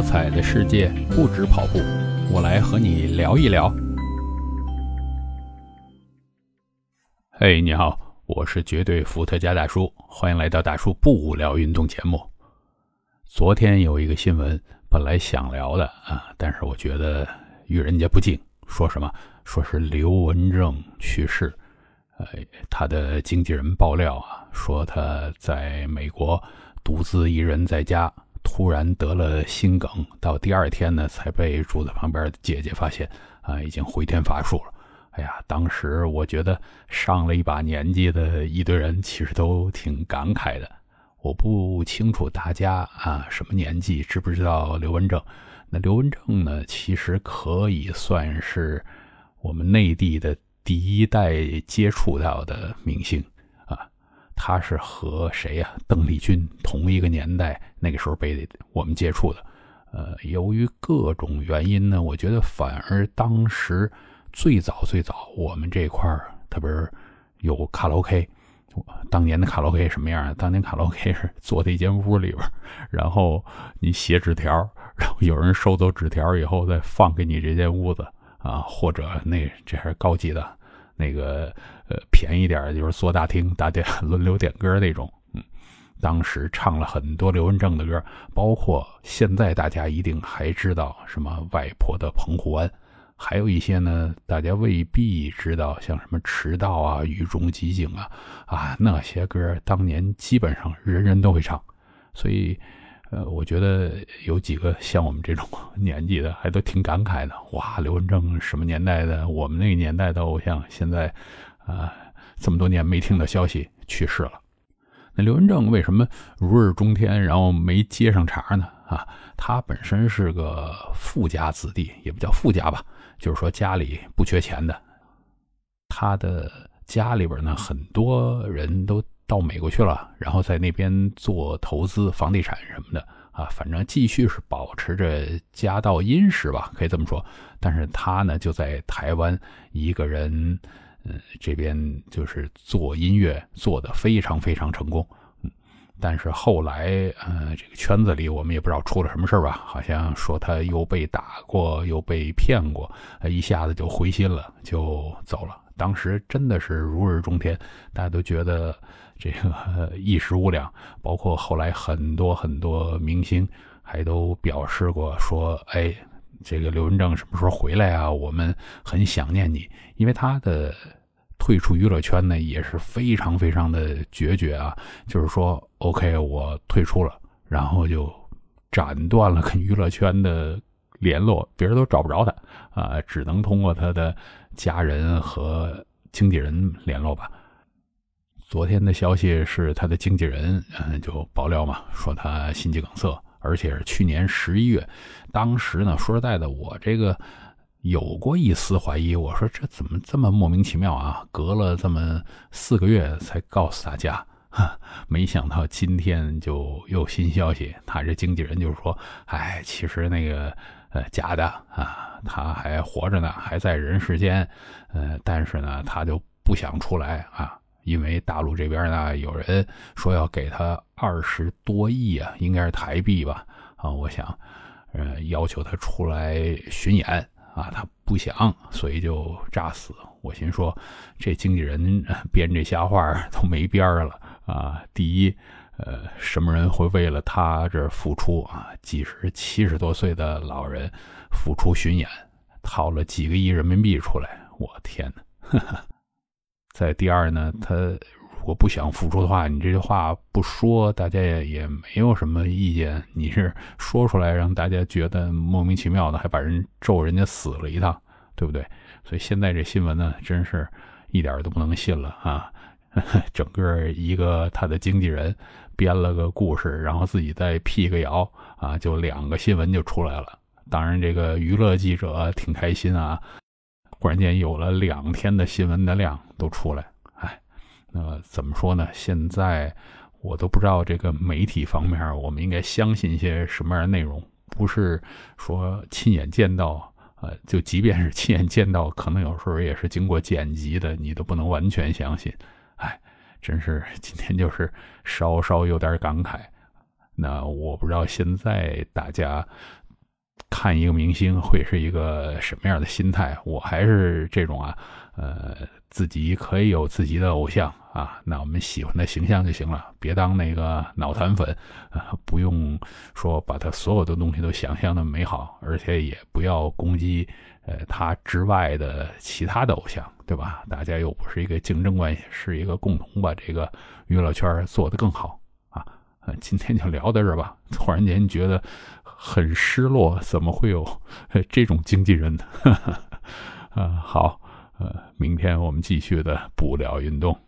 多彩的世界不止跑步，我来和你聊一聊。嘿，你好，我是绝对伏特加大叔，欢迎来到大叔不无聊运动节目。昨天有一个新闻，本来想聊的啊，但是我觉得与人家不敬。说什么？说是刘文正去世。呃，他的经纪人爆料啊，说他在美国独自一人在家。突然得了心梗，到第二天呢，才被住在旁边的姐姐发现，啊，已经回天乏术了。哎呀，当时我觉得上了一把年纪的一堆人，其实都挺感慨的。我不清楚大家啊什么年纪，知不知道刘文正？那刘文正呢，其实可以算是我们内地的第一代接触到的明星。他是和谁呀？邓丽君同一个年代，那个时候被我们接触的。呃，由于各种原因呢，我觉得反而当时最早最早，我们这块儿特别有卡拉 OK。当年的卡拉 OK 什么样？当年卡拉 OK 是坐在一间屋里边，然后你写纸条，然后有人收走纸条以后再放给你这间屋子啊，或者那这还是高级的。那个呃便宜点就是坐大厅大家 轮流点歌那种，嗯，当时唱了很多刘文正的歌，包括现在大家一定还知道什么外婆的澎湖湾，还有一些呢大家未必知道，像什么迟到啊、雨中即景啊啊那些歌，当年基本上人人都会唱，所以。呃，我觉得有几个像我们这种 年纪的，还都挺感慨的。哇，刘文正什么年代的？我们那个年代的偶像，现在啊，这么多年没听到消息，去世了。那刘文正为什么如日中天，然后没接上茬呢？啊，他本身是个富家子弟，也不叫富家吧，就是说家里不缺钱的。他的家里边呢，很多人都。到美国去了，然后在那边做投资、房地产什么的啊，反正继续是保持着家道殷实吧，可以这么说。但是他呢，就在台湾一个人，嗯，这边就是做音乐，做的非常非常成功。但是后来，呃，这个圈子里我们也不知道出了什么事吧，好像说他又被打过，又被骗过，一下子就灰心了，就走了。当时真的是如日中天，大家都觉得。这个一时无两，包括后来很多很多明星还都表示过说：“哎，这个刘文正什么时候回来啊？我们很想念你。”因为他的退出娱乐圈呢也是非常非常的决绝啊，就是说：“OK，我退出了，然后就斩断了跟娱乐圈的联络，别人都找不着他啊，只能通过他的家人和经纪人联络吧。”昨天的消息是，他的经纪人嗯就爆料嘛，说他心肌梗塞，而且是去年十一月。当时呢，说实在的，我这个有过一丝怀疑，我说这怎么这么莫名其妙啊？隔了这么四个月才告诉大家，哈，没想到今天就又新消息。他这经纪人就是说，哎，其实那个呃假的啊，他还活着呢，还在人世间，呃，但是呢，他就不想出来啊。因为大陆这边呢，有人说要给他二十多亿啊，应该是台币吧？啊，我想，呃，要求他出来巡演啊，他不想，所以就炸死。我心说，这经纪人编这瞎话都没边儿了啊！第一，呃，什么人会为了他这付出啊？几十、七十多岁的老人付出巡演，掏了几个亿人民币出来，我天哪！再第二呢，他如果不想付出的话，你这句话不说，大家也也没有什么意见。你是说出来让大家觉得莫名其妙的，还把人咒人家死了一趟，对不对？所以现在这新闻呢，真是一点都不能信了啊！整个一个他的经纪人编了个故事，然后自己再辟个谣啊，就两个新闻就出来了。当然，这个娱乐记者挺开心啊。忽然间有了两天的新闻的量都出来，哎，那怎么说呢？现在我都不知道这个媒体方面，我们应该相信一些什么样的内容？不是说亲眼见到，呃，就即便是亲眼见到，可能有时候也是经过剪辑的，你都不能完全相信。真是今天就是稍稍有点感慨。那我不知道现在大家看一个明星会是一个什么样的心态？我还是这种啊，呃，自己可以有自己的偶像啊，那我们喜欢的形象就行了，别当那个脑残粉啊，不用说把他所有的东西都想象的美好，而且也不要攻击呃他之外的其他的偶像，对吧？大家又不是一个竞争关系，是一个共同把这个娱乐圈做得更好啊。今天就聊到这吧，突然间觉得。很失落，怎么会有这种经纪人呢？啊，好，呃，明天我们继续的不聊运动。